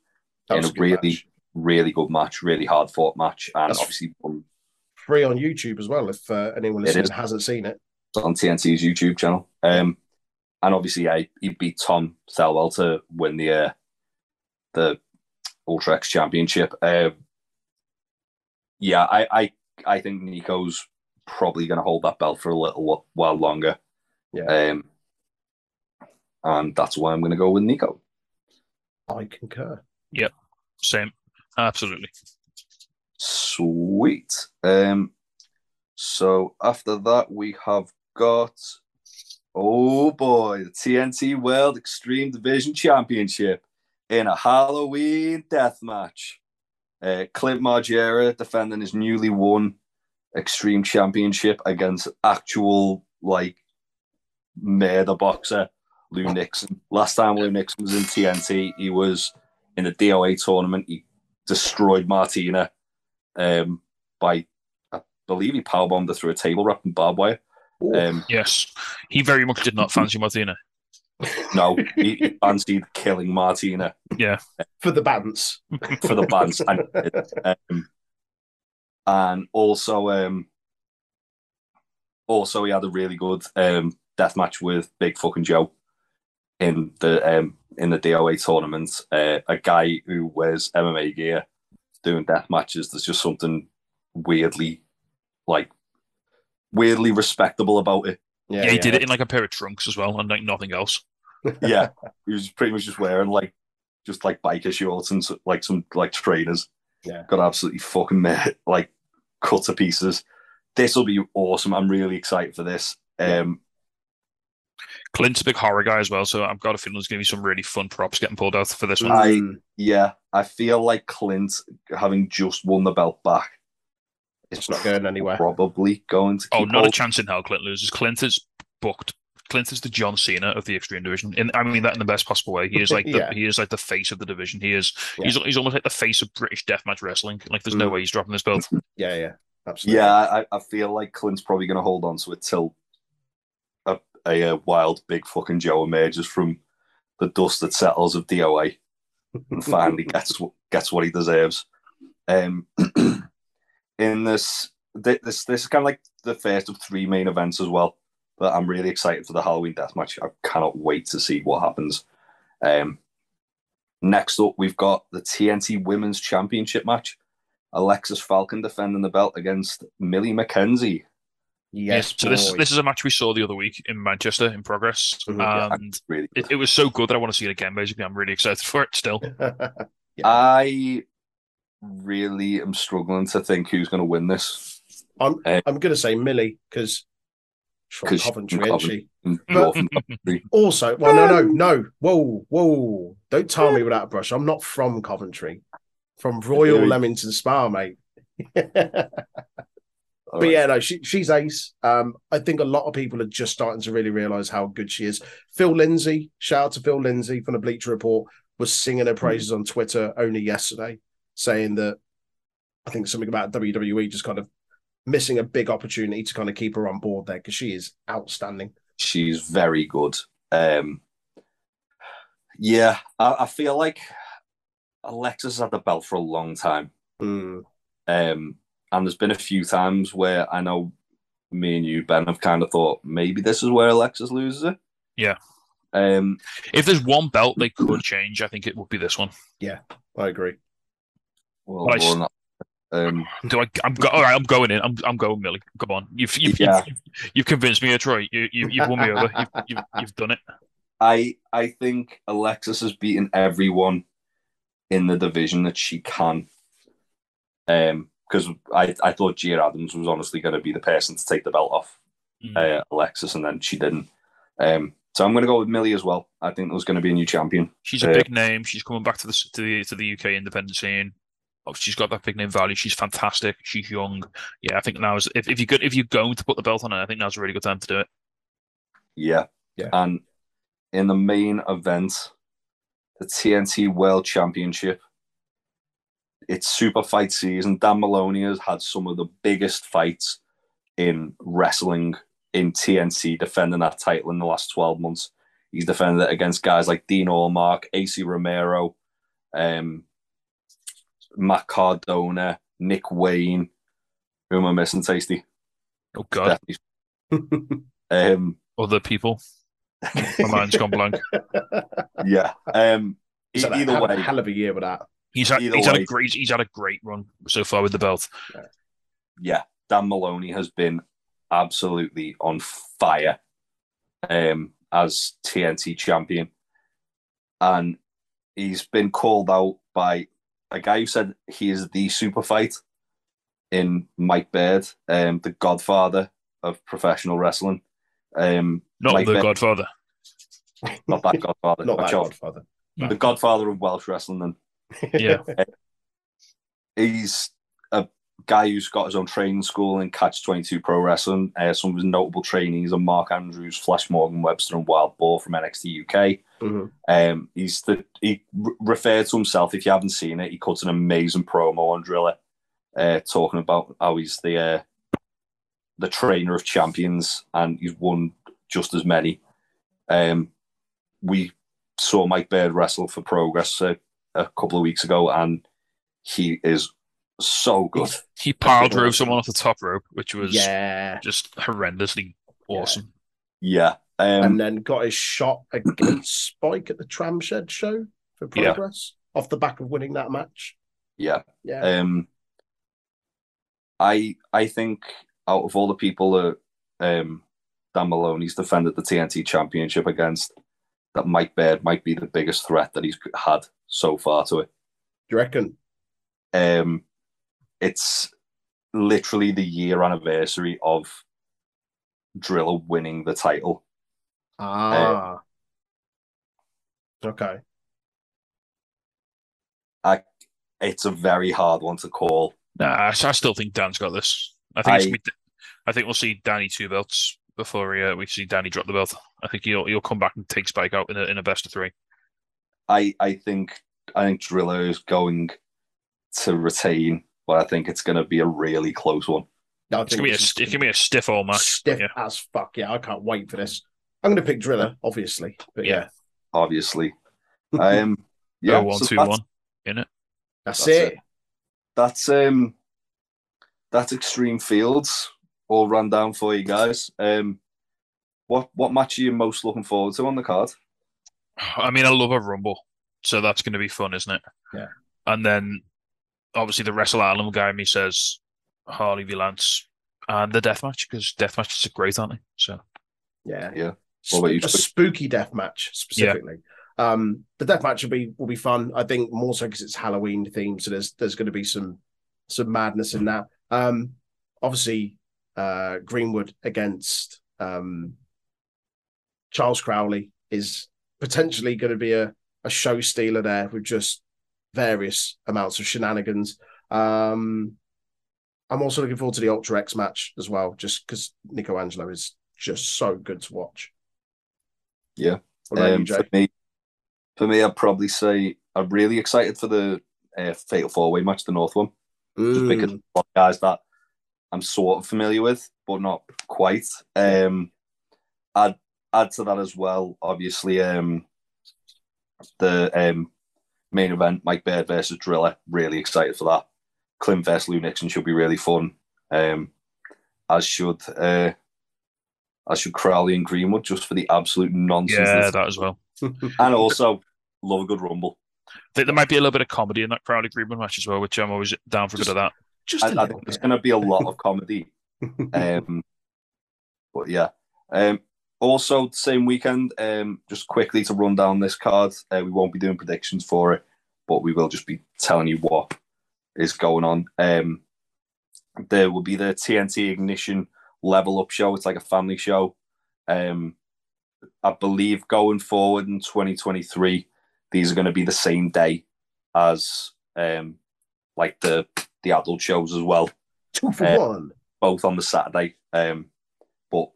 In a a really match. Really good match, really hard fought match, and That's- obviously won free on YouTube as well. If uh, anyone listening hasn't seen it, it's on TNT's YouTube channel. Um, and obviously, yeah, he beat Tom Thelwell to win the uh, the Ultra X Championship. Uh, yeah, I, I I think Nico's probably going to hold that belt for a little while longer. Yeah. Um, and that's why I'm going to go with Nico. I concur. Yep. Same, absolutely. Sweet. Um, so after that, we have got oh boy, the TNT World Extreme Division Championship in a Halloween death match. Uh, Clint Margera defending his newly won Extreme Championship against actual like murder boxer Lou Nixon. Last time Lou Nixon was in TNT, he was in the DOA tournament. He destroyed Martina um, by, I believe, he powerbombed her through a table wrapped in barbed wire. Um, Yes, he very much did not fancy Martina. no, he, he fancied killing Martina Yeah, for the bands. for the bands. and, um, and also, um, also he had a really good um, death match with Big Fucking Joe in the um, in the DOA tournament. Uh, a guy who wears MMA gear doing death matches. There's just something weirdly, like, weirdly respectable about it. Yeah, he did it in like a pair of trunks as well, and like nothing else. Yeah, he was pretty much just wearing like, just like biker shorts and like some like trainers. Yeah. got absolutely fucking ma- like cut to pieces. This will be awesome. I'm really excited for this. Um, Clint's a big horror guy as well, so I've got a feeling there's going to be some really fun props getting pulled out for this one. I- yeah, I feel like Clint, having just won the belt back, It's not going anywhere. Probably going to. Oh, keep not a chance in hell Clint loses. Clint is booked. Clint is the John Cena of the Extreme Division. And I mean that in the best possible way. He is like the Yeah. he is like the face of the division. He is Yeah. he's he's almost like the face of British deathmatch wrestling. Like there's no Mm. way he's dropping this belt. Yeah, yeah, absolutely. Yeah, I, I feel like Clint's probably going to hold on to it till a, a, wild big fucking Joe emerges from the dust that settles of DOA and finally gets what- gets what he deserves. Um, in this, this this is kind of like the first of three main events as well. But I'm really excited for the Halloween death match. I cannot wait to see what happens. Um, next up, we've got the TNT Women's Championship match. Alexis Falcon defending the belt against Millie McKenzie. Yes. So this boy. this is a match we saw the other week in Manchester in progress, Mhm, yeah. and Really, it, it was so good that I want to see it again. Basically, I'm really excited for it still. Yeah. I really am struggling to think who's going to win this. I'm Uh, I'm gonna say Millie because from 'Cause she's Coventry, from isn't she? But- from Coventry. Also, well, no, no, no. Whoa, whoa! Don't tar me with that brush. I'm not from Coventry. From Royal Leamington Spa, mate. But All right. yeah, no, she, she's ace. Um, I think a lot of people are just starting to really realize how good she is. Phil Lindsay, shout out to Phil Lindsay from the Bleacher Report, was singing her praises on Twitter only yesterday, saying that I think something about WWE just kind of missing a big opportunity to kind of keep her on board there because she is outstanding. she's very good. Um, yeah, I, I feel like Alexis had the belt for a long time. Hmm. Um, and there's been a few times where I know me and you, Ben, have kind of thought maybe this is where Alexis loses it. Yeah. Um, If there's one belt they could change, I think it would be this one. Yeah, I agree. well, Well, I more than that. Um, Do I? I'm go, all right. I'm going in. I'm I'm going Millie. Come on. You've you've, Yeah. you've, you've convinced me, Troy. You, you you've won me over. You've, you've you've done it. I I think Alexis has beaten everyone in the division that she can. Um, because I, I thought Gia Adams was honestly going to be the person to take the belt off Mm. uh, Alexis, and then she didn't. Um, so I'm going to go with Millie as well. I think there's going to be a new champion. She's a uh, big name. She's coming back to the to the to the UK independent scene. Oh, She's got that big name value. She's fantastic. She's young. Yeah, I think now is if, if you could if you're going to put the belt on her, I think now's a really good time to do it. Yeah, Yeah. And in the main event, the TNT World Championship, it's super fight season. Dan Moloney has had some of the biggest fights in wrestling in TNT, defending that title in the last 12 months. He's defended it against guys like Dean Allmark, AC Romero, um, Matt Cardona, Nick Wayne. Who am I missing, Tasty? Oh God, Um, other people. My mind's gone blank. yeah. Um, He's had a either hell, way, hell of a year with that. He's had Either he's had a great he's had a great run so far with the belt. yeah, Dan Moloney has been absolutely on fire um, as TNT champion. And he's been called out by a guy who said he is the super fight in Mike Bird, um, the godfather of professional wrestling. Um, Not Mike the Bird- Godfather. not that godfather, Not watch that out. Godfather. the godfather of Welsh wrestling. Then Yeah. he's a guy who's got his own training school in Catch Twenty Two Pro Wrestling. Uh, some of his notable trainees are Mark Andrews, Flash Morgan Webster, and Wild Boar from NXT UK. Mhm. Um, he's the he re- referred to himself. If you haven't seen it, he cuts an amazing promo on Drilla, uh, talking about how he's the uh, the trainer of champions and he's won just as many. Um, we saw Mike Bird wrestle for Progress uh, a couple of weeks ago, and he is so good. He power drove someone off the top rope, which was Yeah. just horrendously awesome. Yeah. Um, and then got his shot against Spike at the Tram Shed show for Yeah. progress off the back of winning that match. yeah. Yeah. Um, I I think out of all the people that um, Dan Moloney's defended the TNT Championship against, that Mike Bird might be the biggest threat that he's had so far to it. Do you reckon? Um, it's literally the year anniversary of Drilla winning the title. Ah. okay. I, it's a very hard one to call. Nah, I, I still think Dan's got this. I think it's I- gonna I think we'll see Danny two belts before we, uh, we see Danny drop the belt. I think he'll he'll come back and take Spike out in a in a best of three. I I think I think Drilla is going to retain, but I think it's going to be a really close one. No, I It's gonna be a this it's gonna be a stiff old match. stiff yeah. as fuck. Yeah, I can't wait for this. I'm going to pick Drilla, obviously. But yeah, Yeah. Obviously, um, yeah, Yeah, one so two that's, one in it. that's, That's it. it. That's um, that's Extreme Fields all run down for you guys. Um, what what match are you most looking forward to on the card? I mean, I love a rumble, so that's going to be fun, isn't it? Yeah. And then, obviously, the Wrestle Island guy in me says Harley v Lance and the death match because death matches are great, aren't they? So Yeah. Yeah. What about you, a spooky death match specifically. Um, the death match will be will be fun. I think more so because it's Halloween themed, so there's there's going to be some some madness in that. Um, obviously, uh, Greenwood against um, Charles Crowley is potentially going to be a a show stealer there with just various amounts of shenanigans. Um, I'm also looking forward to the Ultra X match as well, just because Nico Angelo is just so good to watch. Yeah. About you, Um, for me, for me, I'd probably say I'm really excited for the uh, Fatal Four Way match, the North one. just because Mm, guys that I'm sort of familiar with, but not quite. Um, I'd add to that as well, obviously, um, the um, main event, Mike Bird versus Drilla. Really excited for that. Clint versus Lou Nixon should be really fun. Um, as should uh, as should Crowley and Greenwood, just for the absolute nonsense. yeah, that as well. and also love a good rumble. I think there might be a little bit of comedy in that Crowley Greenwood match as well, which I'm always down for a bit of that. Just I, I think there's going to be a lot of comedy. Um, but yeah. Um, also, the same weekend, um, just quickly to run down this card, uh, we won't be doing predictions for it, but we will just be telling you what is going on. Um, there will be the TNT Ignition Level Up show. It's like a family show. Um, I believe going forward in 2023, these are going to be the same day as um, like the the adult shows as well Two for uh, one. both on the Saturday. Um, but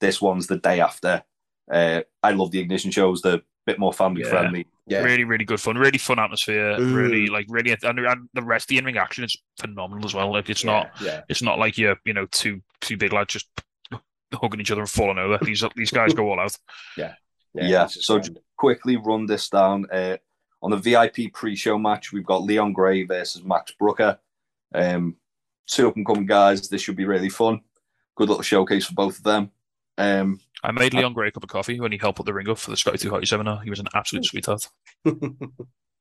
this one's the day after. Uh, I love the ignition shows; they're a bit more family Yeah. friendly. Yeah. Really, really good fun. Really fun atmosphere. Mm. Really, like really, and, and the rest, the in-ring action is phenomenal as well. Like it's not, Yeah. it's not like you're, you know, two two big lads just hugging each other and falling over. These these guys go all out. Yeah. Yeah, it's just so grand. Quickly run this down. Uh, on the VIP pre-show match, we've got Leon Gray versus Max Brooker. Um, two up and coming guys. This should be really fun. Good little showcase for both of them. Um, I made Leon Gray a cup of coffee when he helped put the ring up for the Sky Two Hottie seminar. He was an absolute sweetheart.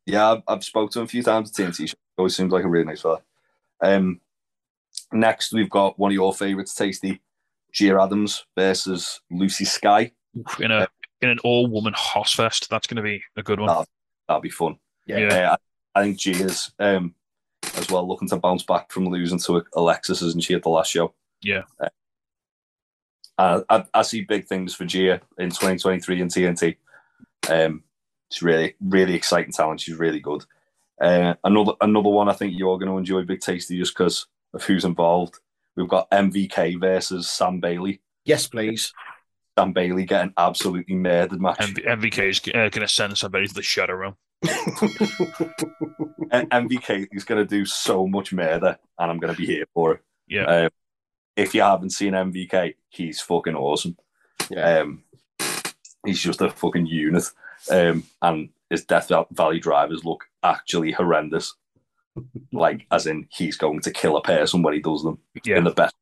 Yeah, I've, I've spoke to him a few times at TNT. Show. Always seems like a really nice fella. Um, next, we've got one of your favourites, Tasty, Gia Adams versus Lucy Sky. In a in an all woman hoss fest. That's going to be a good one. Oh. That'll be fun. yeah. Yeah. Uh, I, I think Gia's um, as well looking to bounce back from losing to Alexis, isn't she, at the last show? Yeah. Uh, I, I see big things for Gia in 2023 in TNT. Um, she's really, really exciting talent. She's really good. Uh, another another one I think you're going to enjoy, Big Tasty, just because of who's involved. We've got MVK versus Sam Bailey. Yes, please. Sam Bailey getting absolutely murdered match. MVK is uh, going to send somebody to the Shadow Realm. And MVK is going to do so much murder, and I'm going to be here for it. Yeah. Um, if you haven't seen MVK, he's fucking awesome. Yeah. Um, he's just a fucking unit. Um, and his Death Valley drivers look actually horrendous. like, as in, he's going to kill a person when he does them Yeah. in the best.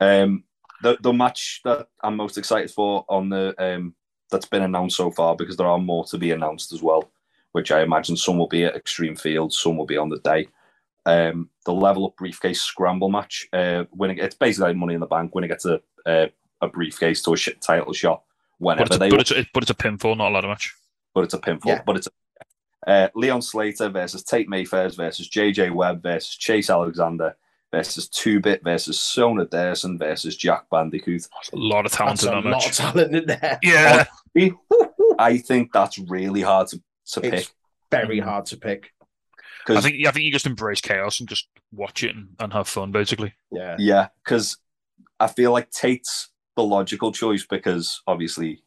Um, the the match that I'm most excited for on the um that's been announced so far because there are more to be announced as well, which I imagine some will be at Extreme Field, some will be on the day. Um, the level up briefcase scramble match, uh, winning it's basically like Money in the Bank, winning gets a uh, a briefcase to a shit title shot But whenever it's, a, they but, it's a, but it's a pinfall, not a ladder match. but it's a pinfall. Yeah. But it's a, uh, Leon Slater versus Tate Mayfair versus JJ Webb versus Chase Alexander versus Two Bit versus Sona Derson versus Jack Bandicoot. There's a lot of talent That's in a that lot match. of talent in there. Yeah. I think that's really hard to, to pick It's very hard to pick. I think I think you just embrace chaos and just watch it and, and have fun, basically. Yeah. yeah, because I feel like Tate's the logical choice because obviously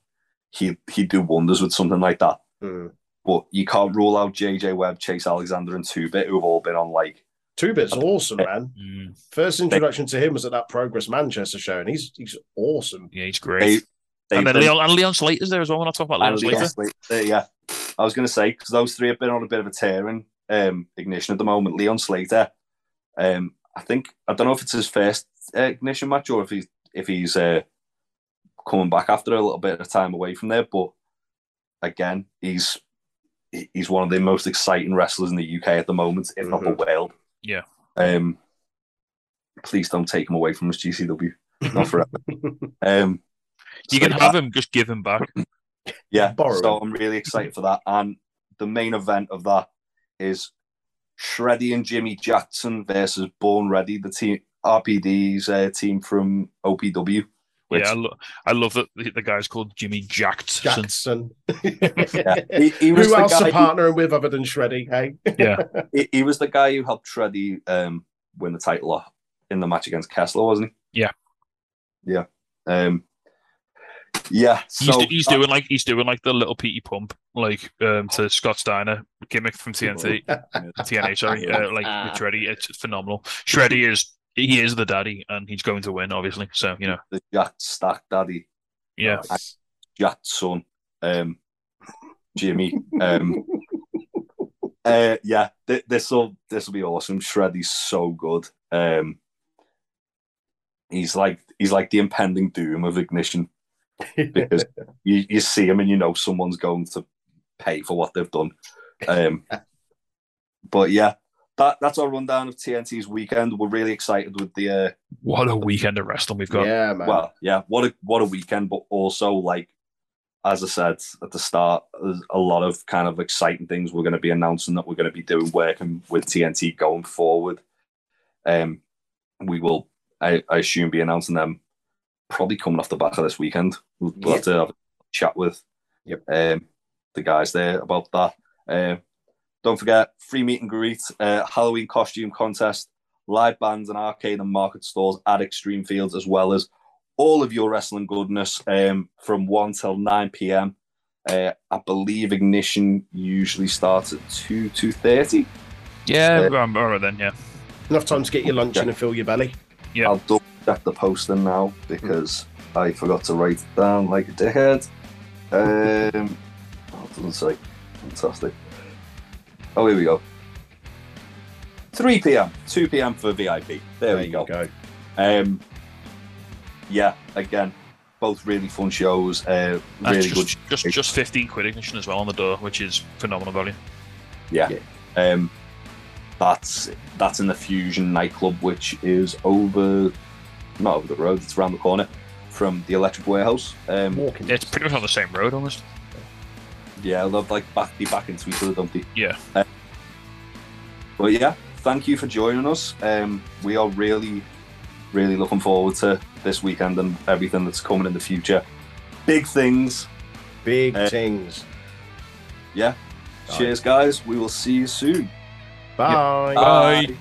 he he'd do wonders with something like that. Mm. But you can't rule out JJ Webb, Chase Alexander, and Two Bit who've all been on like Two Bit's awesome, man. Mm, First introduction to him was at that Progress Manchester show, and he's he's awesome. yeah, he's great. they've and then been- Leon and Leon Slater's there as well. When I talk about Leon And Slater, Leon Slater, yeah. I was going to say because those three have been on a bit of a tear in um, ignition at the moment. Leon Slater, um, I think I don't know if it's his first uh, ignition match or if he's if he's uh, coming back after a little bit of time away from there. But again, he's he's one of the most exciting wrestlers in the UK at the moment, if not the world. Yeah. Um, please don't take him away from us, GCW. Not forever. um, you so can have him, just give him back. Yeah, Borrow so. I'm really excited for that. And the main event of that is Shreddy and Jimmy Jackson versus Born Ready, the team RPD's uh, team from OPW. Which, yeah, I, lo- I love that the, the guy's called Jimmy Jackson. Jackson. yeah. He, he was Who the else to guy. partner him with other than Shreddy? Hey, he, he was the guy who helped Shreddy um, win the title in the match against Kessler, wasn't he? Yeah. Yeah. Um, yeah. He's, So he's doing like he's doing like the little Petey pump, like um, to Scott Steiner gimmick from TNT, TNA. Sorry, uh, like with Shreddy, it's phenomenal. Shreddy is he is the daddy, and he's going to win, obviously. So you know, the Jack Stack Daddy. yeah, Jack's son, um, Jimmy. Um, uh, yeah, th- this will this will be awesome. Shreddy's so good. Um, he's like he's like the impending doom of Ignition because you, you see him and you know someone's going to pay for what they've done. Um, but yeah, that that's our rundown of TNT's weekend. We're really excited with the uh, what a weekend of wrestling we've got. yeah, man. well, yeah, what a what a weekend, but also like as I said at the start, there's a lot of kind of exciting things we're going to be announcing that we're going to be doing working with TNT going forward. Um, we will, I, I assume, be announcing them probably coming off the back of this weekend. We'll, we'll have to have a chat with Yep. um, the guys there about that. Uh, don't forget free meet and greet, uh, Halloween costume contest, live bands and arcade and market stores at Extreme Fields, as well as all of your wrestling goodness um, from 1 till 9 p.m. Uh, I believe Ignition usually starts at 2, 2.30. Yeah, Uh, I'm all right then. Yeah, Enough time to get your lunch in and fill your belly. Yeah. I'll double check the poster now because I forgot to write it down like a dickhead. Um, oh, doesn't say. Fantastic. Oh, here we go. 3 p.m., 2 p.m. for VIP. There, we you go. go. Um, yeah, again, both really fun shows. Uh, That's really just, good. just just fifteen quid ignition as well on the door, which is phenomenal value. Yeah. Yeah. Um, that's that's in the Fusion nightclub, which is over, not over the road. It's around the corner from the Electric Warehouse. Um, Walking. Yeah, it's pretty much on the same road almost. yeah, they'll like back be back into each other, don't they? Yeah. Uh, but yeah, thank you for joining us. Um, we are really, really looking forward to this weekend and everything that's coming in the future. Big things. Big Uh, things. Yeah. Right. Cheers, guys. We will see you soon. Bye. Bye.